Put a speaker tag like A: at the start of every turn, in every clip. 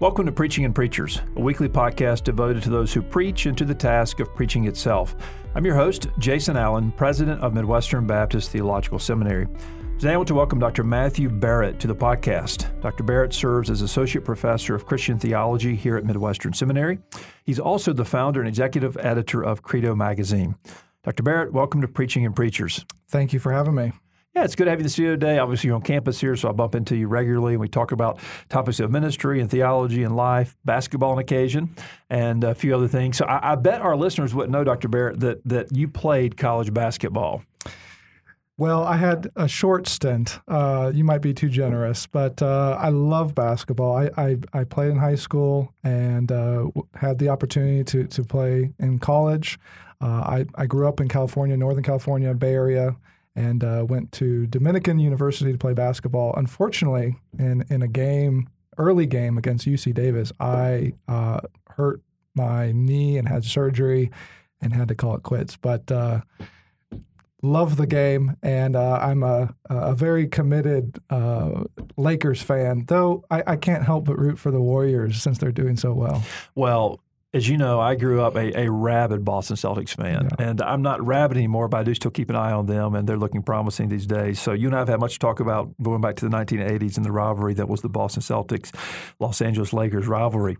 A: Welcome to Preaching and Preachers, a weekly podcast devoted to those who preach and to the task of preaching itself. I'm your host, Jason Allen, president of Midwestern Baptist Theological Seminary. Today, I want to welcome Dr. Matthew Barrett to the podcast. Dr. Barrett serves as Associate Professor of Christian Theology here at Midwestern Seminary. He's also the founder and executive editor of Credo Magazine. Dr. Barrett, welcome to Preaching and Preachers.
B: Thank you for having me.
A: Yeah, it's good to have you in the studio today. Obviously, you're on campus here, so I bump into you regularly, and we talk about topics of ministry and theology and life, basketball on occasion, and a few other things. So I, I bet our listeners wouldn't know, Dr. Barrett, that that you played college basketball.
B: Well, I had a short stint. Uh, you might be too generous, but uh, I love basketball. I, I, I, played in high school and uh, had the opportunity to, to play in college. Uh, I, I grew up in California, Northern California, Bay Area, and uh, went to Dominican University to play basketball. Unfortunately, in in a game, early game against UC Davis, I uh, hurt my knee and had surgery, and had to call it quits. But uh, love the game, and uh, I'm a a very committed uh, Lakers fan. Though I, I can't help but root for the Warriors since they're doing so well.
A: Well, as you know, I grew up a, a rabid Boston Celtics fan, yeah. and I'm not rabid anymore, but I do still keep an eye on them, and they're looking promising these days. So you and I have had much talk about going back to the 1980s and the rivalry that was the Boston Celtics Los Angeles Lakers rivalry.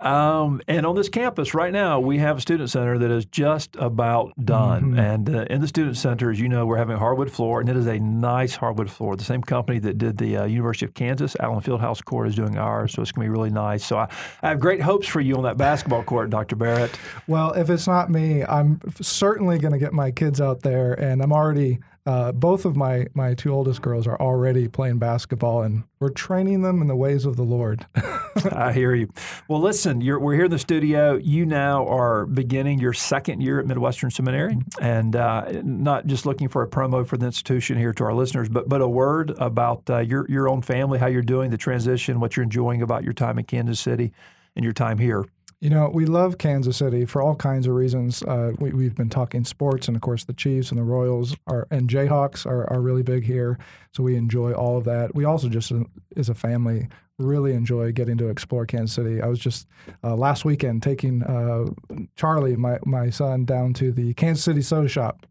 A: Um, and on this campus right now, we have a student center that is just about done. Mm-hmm. And uh, in the student center, as you know, we're having hardwood floor, and it is a nice hardwood floor. The same company that did the uh, University of Kansas, Allen Fieldhouse Court, is doing ours, so it's going to be really nice. So I, I, have great hopes for you on that basketball court, Dr. Barrett.
B: Well, if it's not me, I'm certainly going to get my kids out there, and I'm already uh, both of my my two oldest girls are already playing basketball, and we're training them in the ways of the Lord.
A: I hear you. Well, listen, we're here in the studio. You now are beginning your second year at Midwestern Seminary, and uh, not just looking for a promo for the institution here to our listeners, but but a word about uh, your your own family, how you're doing, the transition, what you're enjoying about your time in Kansas City, and your time here.
B: You know, we love Kansas City for all kinds of reasons. Uh, we, have been talking sports, and of course, the Chiefs and the Royals are, and Jayhawks are, are really big here. So we enjoy all of that. We also just, uh, as a family, really enjoy getting to explore Kansas City. I was just uh, last weekend taking uh, Charlie, my, my son, down to the Kansas City Soda Shop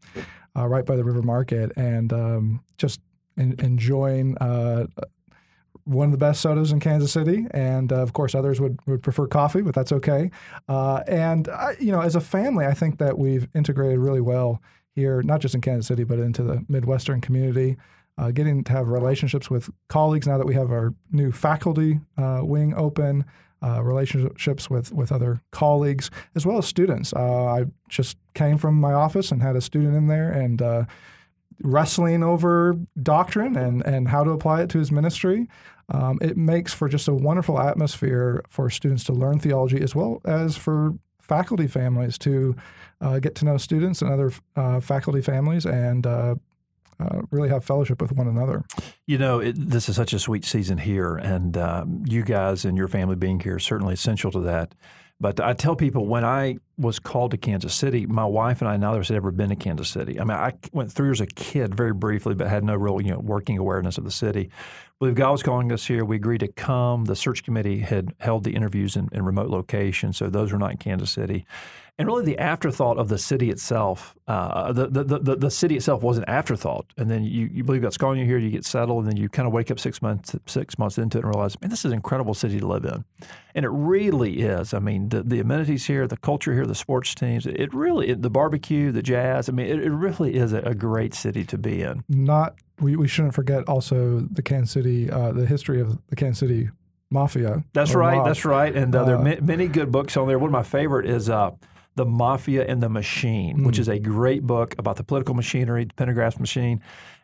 B: uh, right by the River Market and um, just in, enjoying uh, one of the best sodas in Kansas City, and uh, of course others would, would prefer coffee, but that's okay. Uh, and you know, as a family, I think that we've integrated really well here, not just in Kansas City, but into the Midwestern community. Uh, getting to have relationships with colleagues now that we have our new faculty uh, wing open, uh, relationships with with other colleagues as well as students. Uh, I just came from my office and had a student in there and wrestling over doctrine and, and how to apply it to his ministry. Um, it makes for just a wonderful atmosphere for students to learn theology as well as for faculty families to uh, get to know students and other uh, faculty families and uh, uh really have fellowship with one another.
A: You know, it, this is such a sweet season here, and um, you guys and your family being here is certainly essential to that. But I tell people when I was called to Kansas City, my wife and I neither of us had ever been to Kansas City. I mean, I went through as a kid very briefly, but had no real you know working awareness of the city. Believe God was calling us here. We agreed to come. The search committee had held the interviews in, in remote locations, so those were not in Kansas City and really the afterthought of the city itself. Uh, the, the, the the city itself was an afterthought, and then you, you believe God's calling you here, you get settled, and then you kind of wake up six months six months into it and realize, man, this is an incredible city to live in, and it really is. I mean, the, the amenities here, the culture here, the sports teams, it really it, the barbecue, the jazz. I mean, it, it really is a, a, great city to be in.
B: Not we, we shouldn't forget also the Kansas City, uh, the history of the Kansas City mafia.
A: That's right. Mob. That's right. And uh, there are uh, many good books on there. One of my favorite is. Uh, the Mafia and the Machine, mm. which is a great book about the political machinery, the Pendergast machine,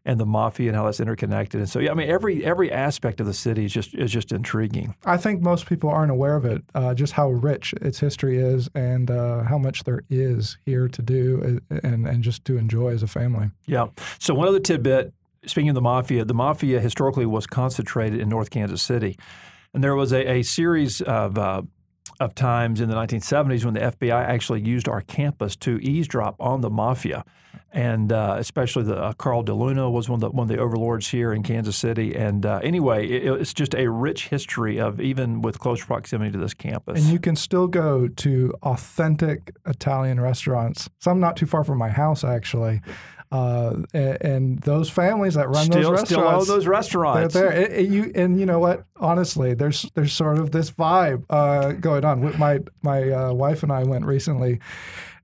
A: and the mafia and how that's interconnected. And so, yeah, I mean, every every aspect of the city is just is just intriguing.
B: I think most people aren't aware of it, uh, just how rich its history is, and uh, how much there is here to do uh, and and just to enjoy as a family.
A: Yeah. So one other tidbit. Speaking of the mafia, the mafia historically was concentrated in North Kansas City, and there was a, a series of uh, of times in the 1970s when the FBI actually used our campus to eavesdrop on the mafia and uh, especially the uh, Carl DeLuna was one of the one of the overlords here in Kansas City. And uh, anyway, it, it's just a rich history of even with close proximity to this campus.
B: And you can still go to authentic Italian restaurants. Some not too far from my house, actually. Uh, and, and, those families that run
A: still,
B: those restaurants,
A: still own those restaurants.
B: They're there. It, it, you, and you know what? Honestly, there's there's sort of this vibe uh, going on. My my uh, wife and I went recently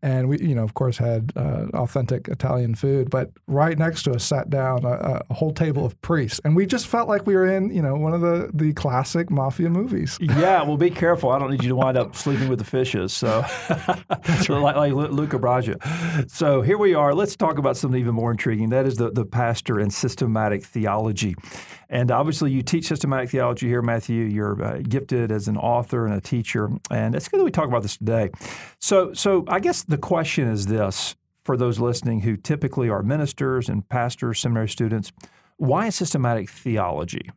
B: and we, you know, of course, had uh, authentic Italian food. But right next to us sat down a, a, whole table of priests, and we just felt like we were in, you know, one of the the classic mafia movies.
A: Yeah, well, be careful. I don't need you to wind up sleeping with the fishes. So, like, like Luca Brasi. So here we are. Let's talk about something even more intriguing. That is the the pastor and systematic theology. And obviously, you teach systematic theology here, Matthew. You're uh, gifted as an author and a teacher, and it's good that we talk about this today. So, so I guess the question is this for those listening who typically are ministers and pastors, seminary students: Why systematic theology?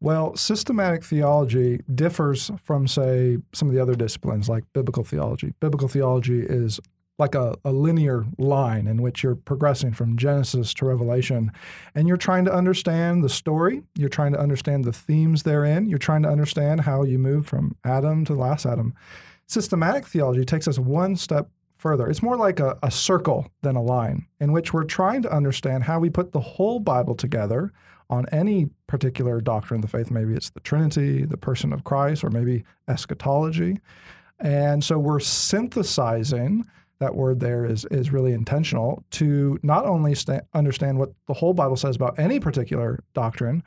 B: Well, systematic theology differs from, say, some of the other disciplines like biblical theology. Biblical theology is like a, a, linear line in which you're progressing from Genesis to Revelation. And you're trying to understand the story, you're trying to understand the themes therein, you're trying to understand how you move from Adam to the last Adam. Systematic theology takes us one step further. It's more like a, a circle than a line, in which we're trying to understand how we put the whole Bible together on any particular doctrine of the faith. Maybe it's the Trinity, the person of Christ, or maybe eschatology. And so we're synthesizing that word there is is really intentional to not only st- understand what the whole Bible says about any particular doctrine,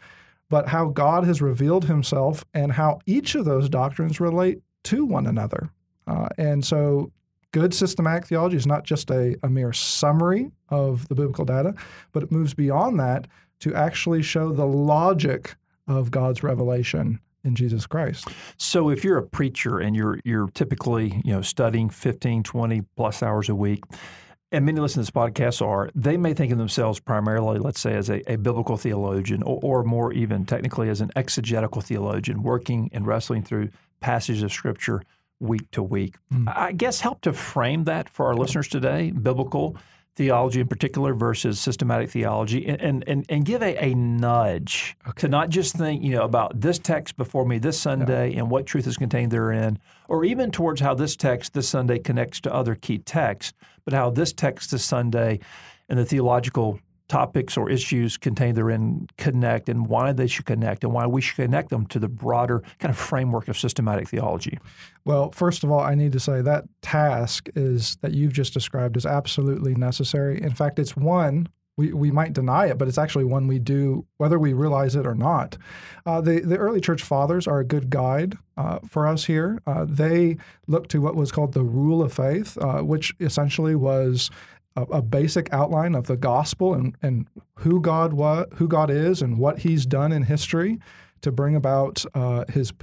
B: but how God has revealed Himself and how each of those doctrines relate to one another. Uh, and so, good systematic theology is not just a, a mere summary of the biblical data, but it moves beyond that to actually show the logic of God's revelation in Jesus Christ.
A: So if you're a preacher and you're you're typically, you know, studying 15, 20 plus hours a week, and many listen to this podcast are, they may think of themselves primarily, let's say, as a, a biblical theologian or, or, more even technically as an exegetical theologian, working and wrestling through passages of Scripture week to week. Mm. I guess help to frame that for our listeners today, biblical theology in particular versus systematic theology and, and, and give a, a nudge okay. to not just think you know about this text before me this Sunday yeah. and what truth is contained therein, or even towards how this text this Sunday connects to other key texts, but how this text this Sunday and the theological topics or issues contained therein connect and why they should connect and why we should connect them to the broader kind of framework of systematic theology?
B: Well, first of all, I need to say that task is that you've just described is absolutely necessary. In fact, it's one we, we might deny it, but it's actually one we do, whether we realize it or not. Uh, the, the early church fathers are a good guide uh, for us here. Uh, they looked to what was called the rule of faith, uh, which essentially was a, a, basic outline of the gospel and, and who God was, who God is, and what He's done in history to bring about uh, His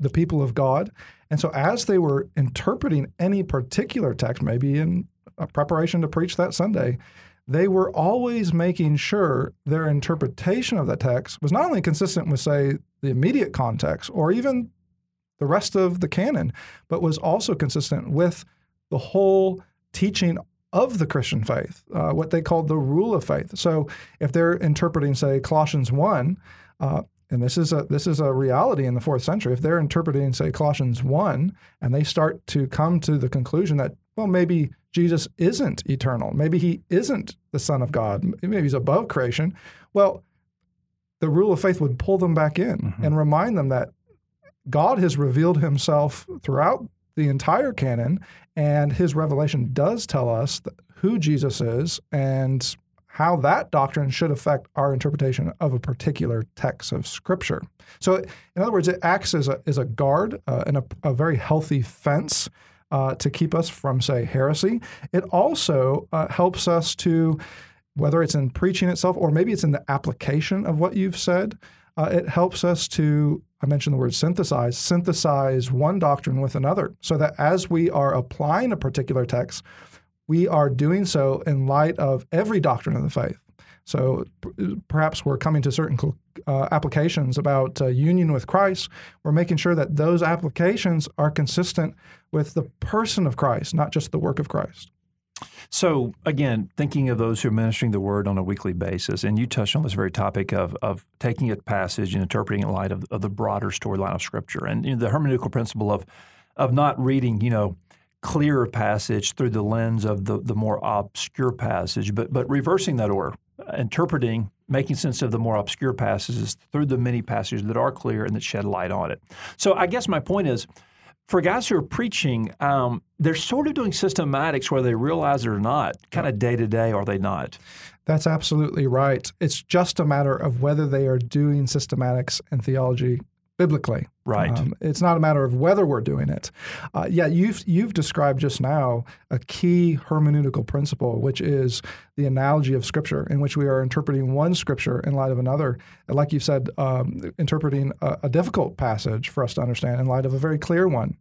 B: the people of God. And so, as they were interpreting any particular text, maybe in preparation to preach that Sunday, they were always making sure their interpretation of the text was not only consistent with, say, the immediate context or even the rest of the canon, but was also consistent with the whole teaching of the Christian faith, uh, what they called the rule of faith. So if they're interpreting, say, Colossians 1, uh, and this is a this is a reality in the fourth century. If they're interpreting, say, Colossians one, and they start to come to the conclusion that, well, maybe Jesus isn't eternal, maybe he isn't the Son of God, maybe he's above creation. Well, the rule of faith would pull them back in mm-hmm. and remind them that God has revealed himself throughout the entire canon, and his revelation does tell us who Jesus is and how that doctrine should affect our interpretation of a particular text of Scripture. So, in other words, it acts as a, as a guard uh, and a, a, very healthy fence uh, to keep us from, say, heresy. It also uh, helps us to, whether it's in preaching itself or maybe it's in the application of what you've said, uh, it helps us to, I mentioned the word synthesize, synthesize one doctrine with another so that as we are applying a particular text, we are doing so in light of every doctrine of the faith. So perhaps we're coming to certain uh, applications about uh, union with Christ, we're making sure that those applications are consistent with the person of Christ, not just the work of Christ.
A: So, again, thinking of those who are ministering the word on a weekly basis, and you touched on this very topic of, of taking a passage and interpreting it in light of, of the broader storyline of Scripture, and you know, the hermeneutical principle of of not reading, you know, clearer passage through the lens of the, the more obscure passage, but but reversing that order, interpreting, making sense of the more obscure passages through the many passages that are clear and that shed light on it. So, I guess my point is for guys who are preaching, um, they're sort of doing systematics whether they realize it or not, kind of day to day, are they not?
B: That's absolutely right. It's just a matter of whether they are doing systematics and theology biblically.
A: Right. Um,
B: it's not a matter of whether we're doing it. Uh, yeah, you've you've described just now a key hermeneutical principle, which is the analogy of Scripture, in which we are interpreting one Scripture in light of another. And like you said, um, interpreting a, a difficult passage for us to understand in light of a very clear one.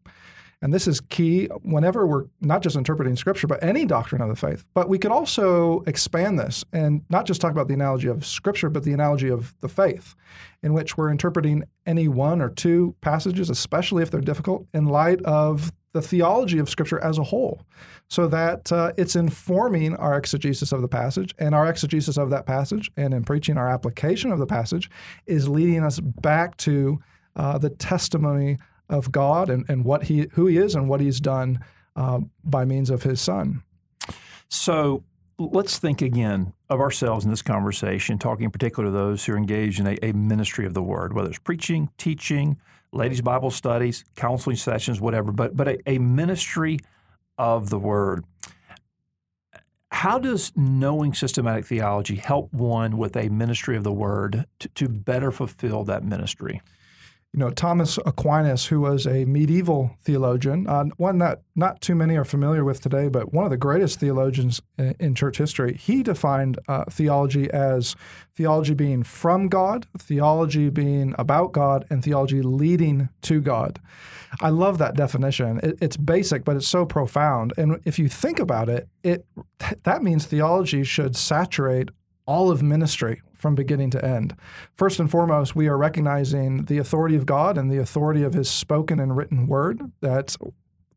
B: And this is key whenever we're not just interpreting Scripture, but any doctrine of the faith. But we could also expand this and not just talk about the analogy of Scripture, but the analogy of the faith, in which we're interpreting any one or two passages, especially if they're difficult, in light of the theology of Scripture as a whole, so that uh, it's informing our exegesis of the passage, and our exegesis of that passage, and in preaching our application of the passage, is leading us back to uh, the testimony of God and, and what he who he is and what he's done uh, by means of his son.
A: So let's think again of ourselves in this conversation, talking in particular to those who are engaged in a, a ministry of the word, whether it's preaching, teaching, ladies' Bible studies, counseling sessions, whatever, but but a, a ministry of the word. How does knowing systematic theology help one with a ministry of the word to, to better fulfill that ministry?
B: You know, Thomas Aquinas, who was a medieval theologian, uh, one that not too many are familiar with today, but one of the greatest theologians in, in church history, he defined uh, theology as theology being from God, theology being about God, and theology leading to God. I love that definition. It, it's basic, but it's so profound. And if you think about it, it that means theology should saturate all of ministry from beginning to end. First and foremost, we are recognizing the authority of God and the authority of His spoken and written word. That's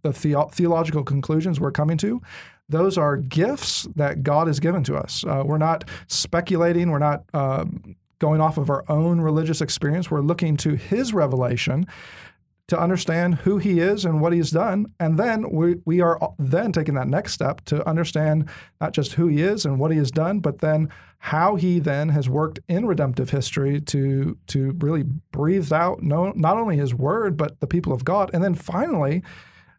B: the, the- theological conclusions we're coming to. Those are gifts that God has given to us. Uh, we're not speculating. We're not uh, going off of our own religious experience. We're looking to His revelation to understand who he is and what he's done. And then we, we are then taking that next step to understand not just who he is and what he has done, but then how he then has worked in redemptive history to, to really breathe out no, not only his word, but the people of God. And then finally,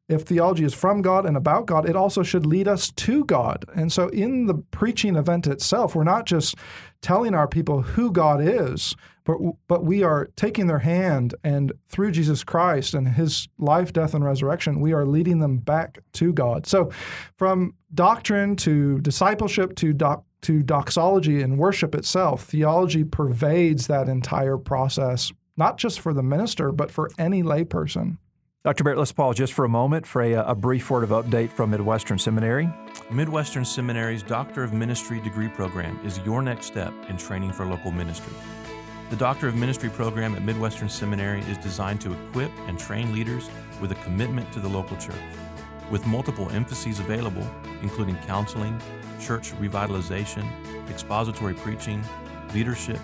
B: if theology is from God and about God, it also should lead us to God. And so in the preaching event itself, we're not just telling our people who God is, but, but we are taking their hand and through Jesus Christ and his life, death, and resurrection, we are leading them back to God. So from doctrine to discipleship to doc, to doxology and worship itself, theology pervades that entire process, not just for the minister, but for any layperson.
A: Dr. Barrett, let's pause just for a moment for a, a, brief word of update from Midwestern Seminary.
C: Midwestern Seminary's Doctor of Ministry degree program is your next step in training for local ministry. The Doctor of Ministry program at Midwestern Seminary is designed to equip and train leaders with a commitment to the local church. With multiple emphases available, including counseling, church revitalization, expository preaching, leadership,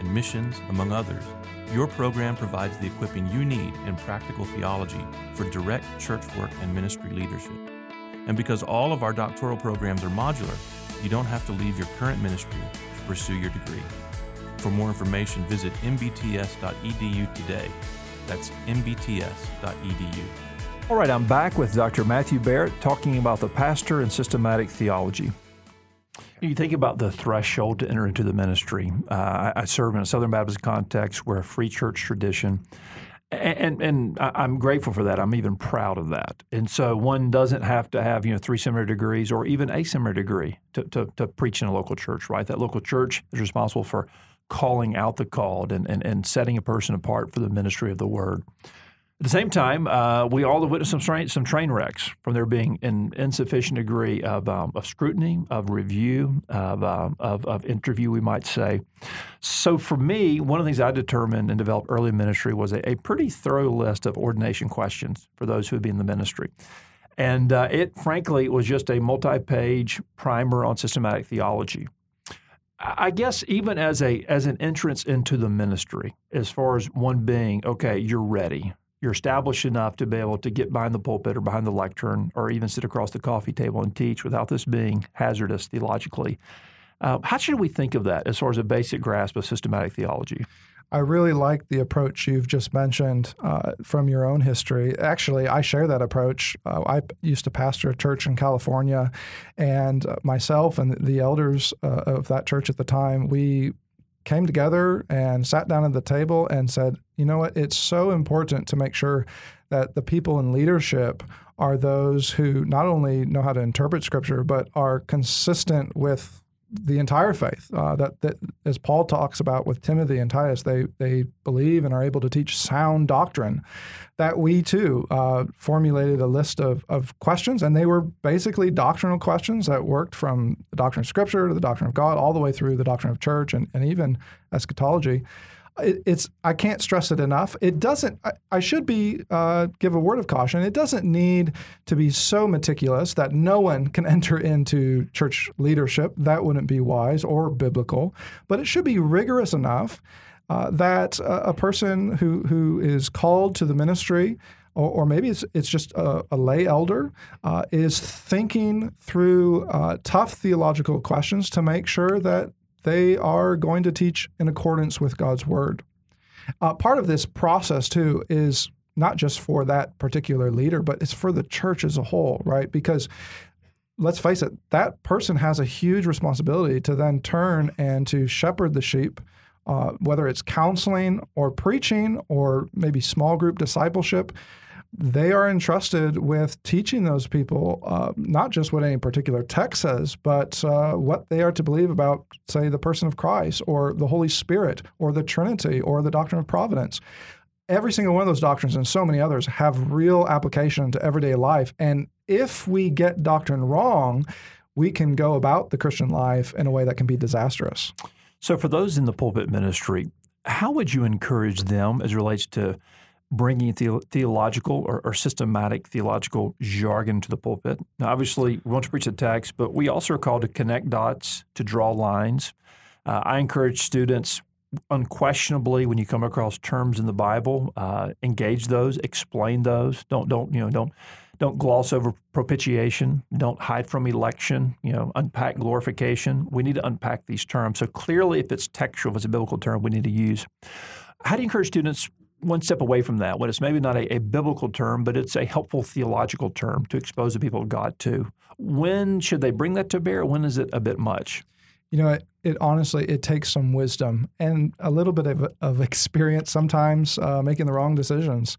C: and missions, among others, your program provides the equipping you need in practical theology for direct church work and ministry leadership. And because all of our doctoral programs are modular, you don't have to leave your current ministry to pursue your degree. For more information, visit mbts.edu today. That's mbts.edu.
A: All right, I'm back with Dr. Matthew Barrett talking about the pastor and systematic theology. You think about the threshold to enter into the ministry. Uh, I serve in a Southern Baptist context. We're a free church tradition. And, and, and I'm grateful for that. I'm even proud of that. And so one doesn't have to have you know three seminary degrees or even a seminary degree to, to, to preach in a local church, right? That local church is responsible for calling out the called and, and, and setting a person apart for the ministry of the word. At the same time, uh, we all have witnessed some train, some train wrecks from there being an insufficient degree of, um, of scrutiny, of review, of, um, of, of, interview, we might say. So for me, one of the things I determined and developed early in ministry was a, a pretty thorough list of ordination questions for those who would be in the ministry. And uh, it, frankly, was just a multi page primer on systematic theology. I guess even as a as an entrance into the ministry, as far as one being, okay, you're ready you're established enough to be able to get behind the pulpit or behind the lectern or even sit across the coffee table and teach without this being hazardous theologically. Uh, how should we think of that as far as a basic grasp of systematic theology?
B: I really like the approach you've just mentioned uh, from your own history. Actually, I share that approach. Uh, I used to pastor a church in California, and uh, myself and the elders uh, of that church at the time, we came together and sat down at the table and said, you know what, it's so important to make sure that the people in leadership are those who not only know how to interpret scripture, but are consistent with the entire faith. Uh, that, that, as Paul talks about with Timothy and Titus, they they believe and are able to teach sound doctrine. That we too uh, formulated a list of of questions, and they were basically doctrinal questions that worked from the doctrine of Scripture to the doctrine of God, all the way through the doctrine of church and, and even eschatology it, it's I can't stress it enough. It doesn't. I, I should be uh, give a word of caution. It doesn't need to be so meticulous that no one can enter into church leadership. That wouldn't be wise or biblical. But it should be rigorous enough uh, that a, a, person who who is called to the ministry. Or, or maybe it's, it's just a, a lay elder, uh, is thinking through uh, tough theological questions to make sure that they are going to teach in accordance with God's word. Uh, part of this process, too, is not just for that particular leader, but it's for the church as a whole, right? Because let's face it, that person has a huge responsibility to then turn and to shepherd the sheep, uh, whether it's counseling or preaching or maybe small group discipleship they are entrusted with teaching those people uh, not just what any particular text says, but uh, what they are to believe about, say, the person of Christ or the Holy Spirit or the Trinity or the doctrine of providence. Every single one of those doctrines and so many others have real application to everyday life. And if we get doctrine wrong, we can go about the Christian life in a way that can be disastrous.
A: So, for those in the pulpit ministry, how would you encourage them as relates to bringing the, theological or, or, systematic theological jargon to the pulpit. Now, obviously, we want to preach the text, but we also are called to connect dots, to draw lines. Uh, I encourage students unquestionably when you come across terms in the Bible, uh, engage those, explain those. Don't don't you know don't don't gloss over propitiation. Don't hide from election. You know, unpack glorification. We need to unpack these terms. So clearly, if it's textual, if it's a biblical term, we need to use. How do you encourage students one step away from that, when it's maybe not a, a, biblical term, but it's a helpful theological term to expose the people of God to. When should they bring that to bear? When is it a bit much?
B: You know, it, it honestly it takes some wisdom and a little bit of, of experience sometimes uh, making the wrong decisions.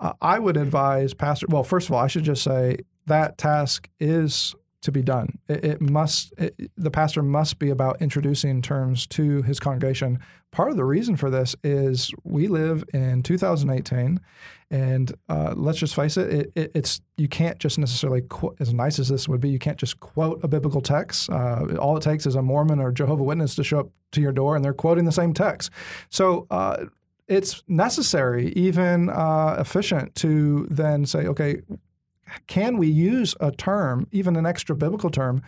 B: Uh, I would advise pastor. Well, first of all, I should just say that task is to be done. It, it must it, the pastor must be about introducing terms to his congregation. Part of the reason for this is we live in 2018, and uh, let's just face it, it, it's you can't just necessarily as nice as this would be, you can't just quote a biblical text. Uh, all it takes is a Mormon or Jehovah Witness to show up to your door and they're quoting the same text. So. Uh, it's necessary, even uh, efficient, to then say, okay, can we use a term, even an extra biblical term,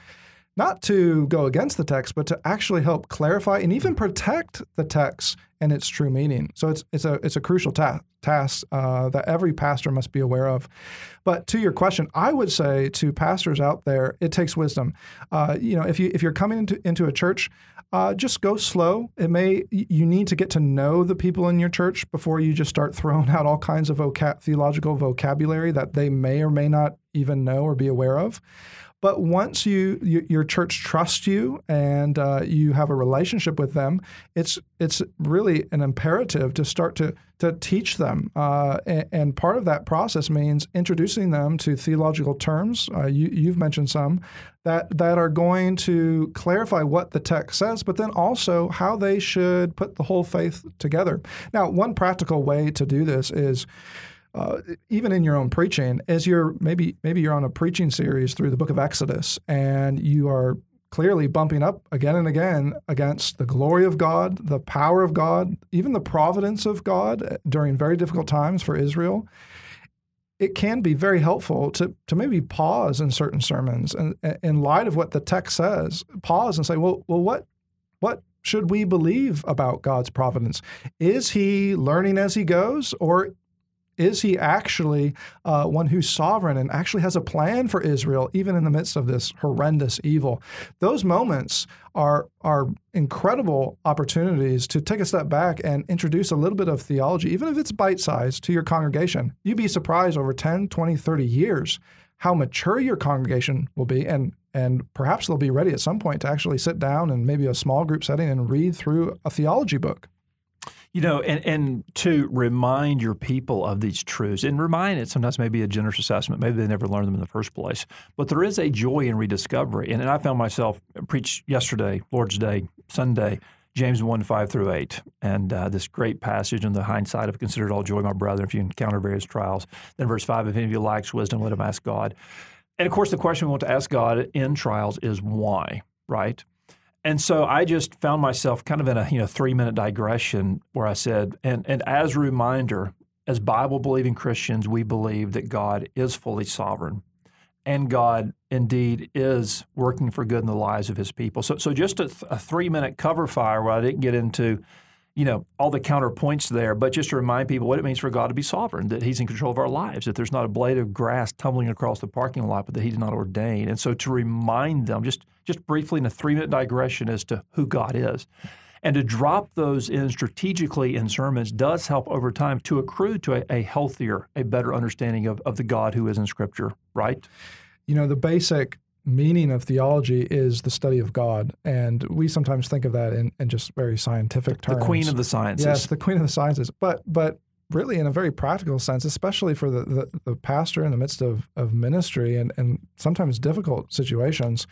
B: not to go against the text, but to actually help clarify and even protect the text and its true meaning. So it's it's a it's a crucial ta- task uh, that every pastor must be aware of. But to your question, I would say to pastors out there, it takes wisdom. Uh, you know, if you if you're coming into into a church, uh, just go slow. It may you need to get to know the people in your church before you just start throwing out all kinds of vocab- theological vocabulary that they may or may not even know or be aware of. But once you, you your church trusts you and uh, you have a relationship with them, it's it's really an imperative to start to to teach them. Uh, and, and, part of that process means introducing them to theological terms. Uh, you, you've mentioned some that that are going to clarify what the text says, but then also how they should put the whole faith together. Now, one practical way to do this is uh, even in your own preaching, as you're maybe maybe you're on a preaching series through the Book of Exodus, and you are clearly bumping up again and again against the glory of God, the power of God, even the providence of God during very difficult times for Israel. It can be very helpful to, to maybe pause in certain sermons and in light of what the text says, pause and say, well, well, what what should we believe about God's providence? Is he learning as he goes, or is he actually uh, one who's sovereign and actually has a plan for Israel, even in the midst of this horrendous evil? Those moments are, are incredible opportunities to take a step back and introduce a little bit of theology, even if it's bite sized, to your congregation. You'd be surprised over 10, 20, 30 years how mature your congregation will be and and perhaps they'll be ready at some point to actually sit down and maybe a small group setting and read through a theology book.
A: You know, and, and to remind your people of these truths, and remind it sometimes maybe a generous assessment. Maybe they never learned them in the first place. But there is a joy in rediscovery. And, and I found myself preached yesterday, Lord's Day, Sunday, James 1 5 through 8, and uh, this great passage in the hindsight of consider it all joy, my brother, if you encounter various trials. Then verse 5 if any of you lacks wisdom, let him ask God. And of course, the question we want to ask God in trials is why, right? And so I just found myself kind of in a you know three minute digression where I said, and and as a reminder, as Bible believing Christians, we believe that God is fully sovereign, and God indeed is working for good in the lives of His people. So so just a, a three minute cover fire where I didn't get into you know, all the counterpoints there, but just to remind people what it means for God to be sovereign, that He's in control of our lives, that there's not a blade of grass tumbling across the parking lot, but that He did not ordain. And so to remind them, just just briefly in a three minute digression as to who God is. And to drop those in strategically in sermons does help over time to accrue to a, a healthier, a better understanding of, of the God who is in Scripture, right?
B: You know, the basic meaning of theology is the study of God. And we sometimes think of that in, in just very scientific terms.
A: The queen of the sciences.
B: Yes, the queen of the sciences. But but really in a very practical sense, especially for the, the, the pastor in the midst of, of ministry and, and sometimes difficult situations,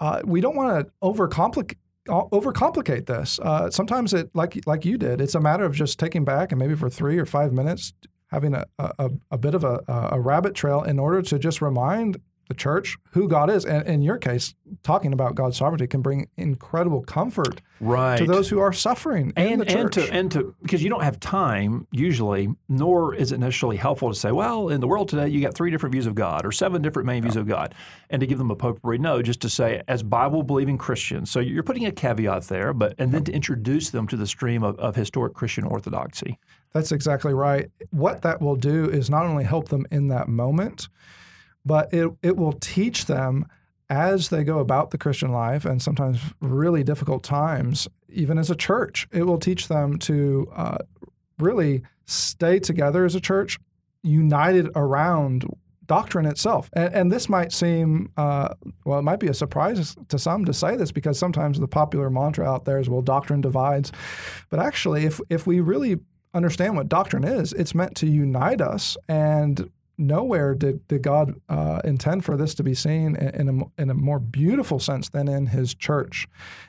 B: uh, we don't want to overcomplicate overcomplicate this. Uh, sometimes it, like like you did, it's a matter of just taking back and maybe for three or five minutes having a, a, a bit of a, a rabbit trail in order to just remind the church, who God is. And in your case, talking about God's sovereignty can bring incredible comfort
A: right.
B: to those who are suffering
A: and,
B: in the church.
A: And to, and to, because you don't have time usually, nor is it necessarily helpful to say, well, in the world today, you got three different views of God or seven different main views of God, and to give them a potpourri. No, just to say, as Bible believing Christians. So you're putting a caveat there, but and then to introduce them to the stream of, of historic Christian orthodoxy.
B: That's exactly right. What that will do is not only help them in that moment, but it, it will teach them as they go about the Christian life and sometimes really difficult times, even as a church. It will teach them to uh, really stay together as a church, united around doctrine itself. And, and this might seem, uh, well, it might be a surprise to some to say this because sometimes the popular mantra out there is, well, doctrine divides. But actually, if, if we really understand what doctrine is, it's meant to unite us and nowhere did, did God uh, intend for this to be seen in, a, in a more beautiful sense than in His church.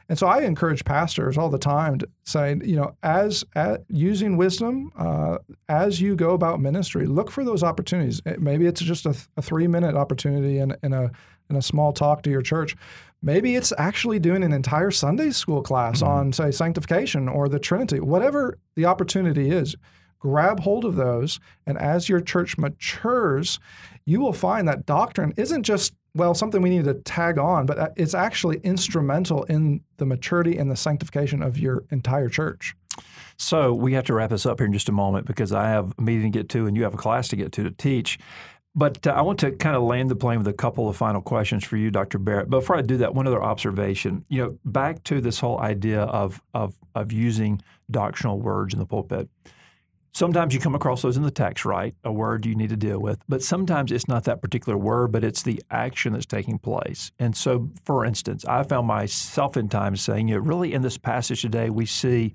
B: And so I encourage pastors all the time to say, you know, as, as using wisdom uh, as you go about ministry, look for those opportunities. Maybe it's just a, a three minute opportunity in, in a in a small talk to your church. Maybe it's actually doing an entire Sunday school class mm-hmm. on, say, sanctification or the Trinity, whatever the opportunity is grab hold of those. And as your church matures, you will find that doctrine isn't just, well, something we need to tag on, but it's actually instrumental in the maturity and the sanctification of your entire church.
A: So we have to wrap this up here in just a moment because I have a meeting to get to and you have a class to get to to teach. But uh, I want to kind of land the plane with a couple of final questions for you, Dr. Barrett. Before I do that, one other observation. You know, back to this whole idea of of of using doctrinal words in the pulpit. Sometimes you come across those in the text, right? A word you need to deal with. But sometimes it's not that particular word, but it's the action that's taking place. And so, for instance, I found myself in times saying, you know, really in this passage today, we see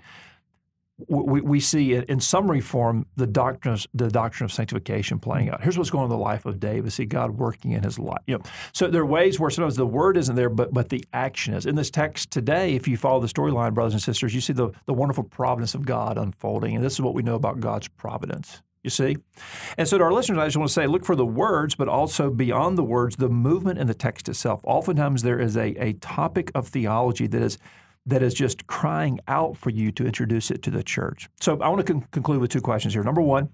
A: we, we see in summary form the doctrine of, the doctrine of sanctification playing out. Here's what's going on in the life of David. See God working in his life. You know, so there are ways where sometimes the word isn't there, but but the action is. In this text today, if you follow the storyline, brothers and sisters, you see the, the wonderful providence of God unfolding. And this is what we know about God's providence. You see? And so to our listeners, I just want to say look for the words, but also beyond the words, the movement in the text itself. Oftentimes there is a, a topic of theology that is that is just crying out for you to introduce it to the church. So I want to con- conclude with two questions here. Number one,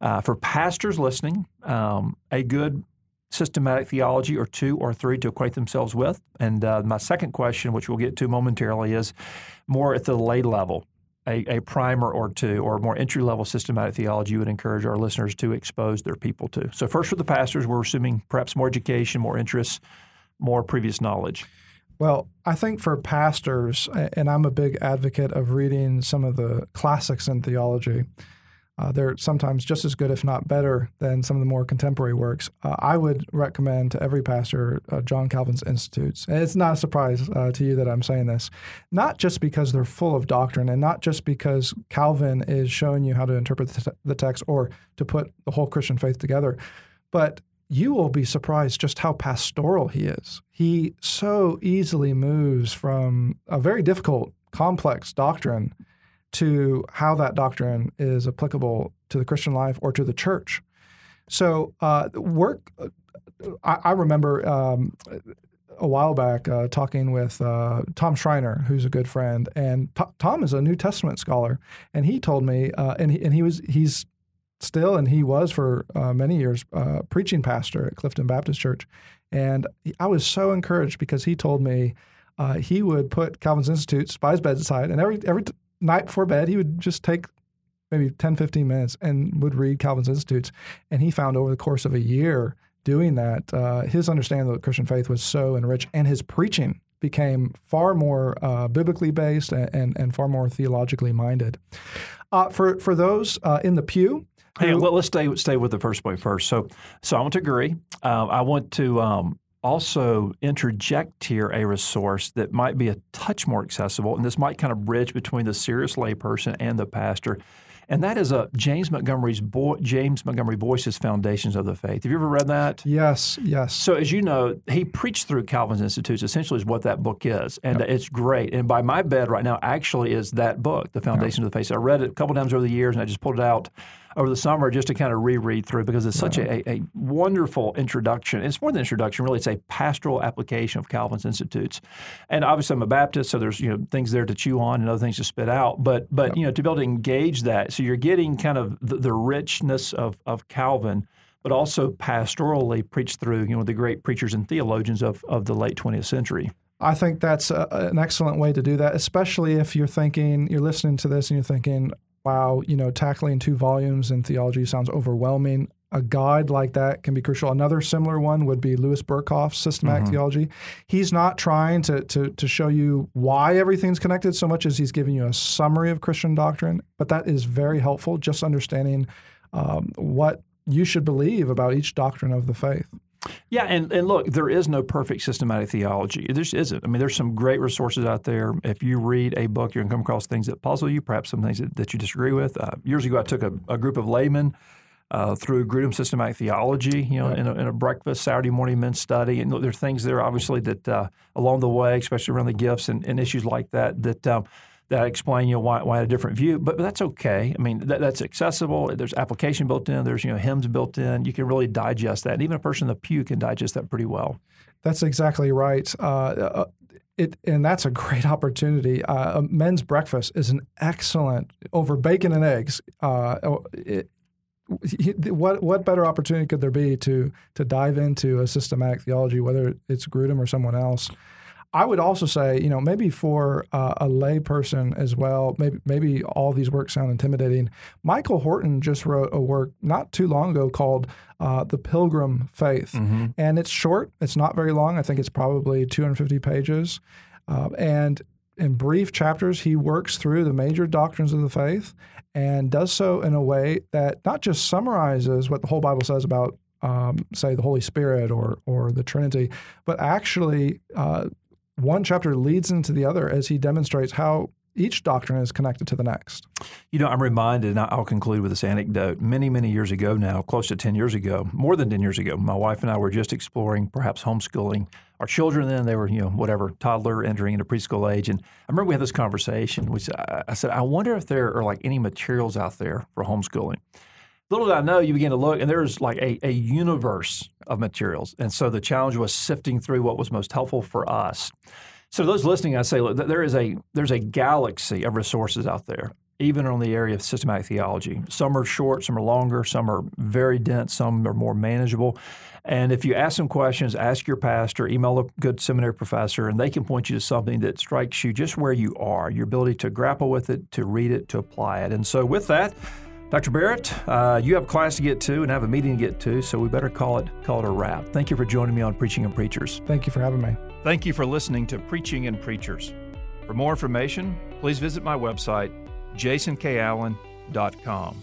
A: uh, for pastors listening, um, a good systematic theology or two or three to acquaint themselves with. And uh, my second question, which we'll get to momentarily, is more at the lay level a, a primer or two or more entry level systematic theology you would encourage our listeners to expose their people to? So, first for the pastors, we're assuming perhaps more education, more interests, more previous knowledge.
B: Well, I think for pastors, and I'm a big advocate of reading some of the classics in theology. Uh, they're sometimes just as good, if not better, than some of the more contemporary works. Uh, I would recommend to every pastor uh, John Calvin's Institutes. And it's not a surprise uh, to you that I'm saying this, not just because they're full of doctrine and not just because Calvin is showing you how to interpret the, the text or to put the whole Christian faith together, but you will be surprised just how pastoral he is. He so easily moves from a very difficult, complex doctrine to how that doctrine is applicable to the Christian life or to the church. So, uh, work, I, I remember um, a while back uh, talking with uh, Tom Schreiner, who's a good friend, and T- Tom is a New Testament scholar, and he told me, uh, and he, and he was he's still, and he was for uh, many years, uh, preaching pastor at Clifton Baptist Church, and I was so encouraged because he told me uh, he would put Calvin's Institutes by his bedside, and every every night before bed, he would just take maybe 10, 15 minutes and would read Calvin's Institutes. And he found over the course of a year doing that, uh, his understanding of the Christian faith was so enriched, and his preaching became far more uh, biblically based and, and, and, far more theologically minded. Uh, for, for those uh, in the pew,
A: Hey, well, let's stay stay with the first point first. So, so I want to agree. Uh, I want to um, also interject here a resource that might be a touch more accessible, and this might kind of bridge between the serious layperson and the pastor. And that is a James Montgomery's Bo- James Montgomery Boice's Foundations of the Faith. Have you ever read that?
B: Yes, yes.
A: So as you know, he preached through Calvin's Institutes. Essentially, is what that book is, and yep. it's great. And by my bed right now, actually, is that book, The Foundations yep. of the Faith. So I read it a couple times over the years, and I just pulled it out over the summer just to kind of reread through because it's such a, a, wonderful introduction. It's more than introduction, really. It's a pastoral application of Calvin's Institutes. And obviously, I'm a Baptist, so there's you know things there to chew on and other things to spit out. But but yep. you know to be able to engage that, so you're getting kind of the, the richness of of Calvin but also pastorally preached through, you know, the great preachers and theologians of, of the late 20th century.
B: I think that's a, an excellent way to do that, especially if you're thinking, you're listening to this and you're thinking, wow, you know, tackling two volumes in theology sounds overwhelming. A guide like that can be crucial. Another similar one would be Louis Berkhof's Systematic mm-hmm. Theology. He's not trying to, to, to show you why everything's connected so much as he's giving you a summary of Christian doctrine, but that is very helpful, just understanding um, what you should believe about each doctrine of the faith.
A: Yeah, and, and look, there is no perfect systematic theology. There just isn't. I mean, there's some great resources out there. If you read a book, you're going to come across things that puzzle you, perhaps some things that, that you disagree with. Uh, years ago, I took a, a group of laymen uh, through Grudem Systematic Theology, you know, right. in, a, in, a, breakfast Saturday morning men's study. And there are things there, obviously, that uh, along the way, especially around the gifts and, and issues like that, that um, that explain you know why, why a different view. But, but that's okay. I mean, that, that's accessible. There's application built in. There's you know hymns built in. You can really digest that. And even a person in the pew can digest that pretty well.
B: That's exactly right. Uh, uh it, and that's a great opportunity. Uh, men's breakfast is an excellent over bacon and eggs. Uh, oh, it, what what better opportunity could there be to to dive into a systematic theology, whether it's Grudem or someone else? I would also say, you know, maybe for uh, a lay person as well, maybe maybe all these works sound intimidating. Michael Horton just wrote a work not too long ago called uh, "The Pilgrim Faith," mm-hmm. and it's short. It's not very long. I think it's probably 250 pages, uh, and in brief chapters, he works through the major doctrines of the faith and does so in a way that not just summarizes what the whole Bible says about um, say the Holy Spirit or or the Trinity, but actually uh, one chapter leads into the other as he demonstrates how each doctrine is connected to the next.
A: You know, I'm reminded, and I'll conclude with this anecdote. Many, many years ago now, close to 10 years ago, more than 10 years ago, my wife and I were just exploring perhaps homeschooling our children then. They were, you know, whatever, toddler entering into preschool age. And I remember we had this conversation. We said, I said, I wonder if there are like any materials out there for homeschooling. Little did I know, you begin to look, and there's like a, a universe of materials. And so the challenge was sifting through what was most helpful for us. So those listening, I say, look, there is a there's a galaxy of resources out there, even on the area of systematic theology. Some are short, some are longer, some are very dense, some are more manageable. And if you ask some questions, ask your pastor, email a good seminary professor, and they can point you to something that strikes you just where you are, your ability to grapple with it, to read it, to apply it. And so with that, Dr. Barrett, uh, you have class to get to and have a meeting to get to, so we better call it call it a wrap. Thank you for joining me on Preaching and Preachers.
B: Thank you for having me.
A: Thank you for listening to Preaching and Preachers. For more information, please visit my website, jasonkallen.com.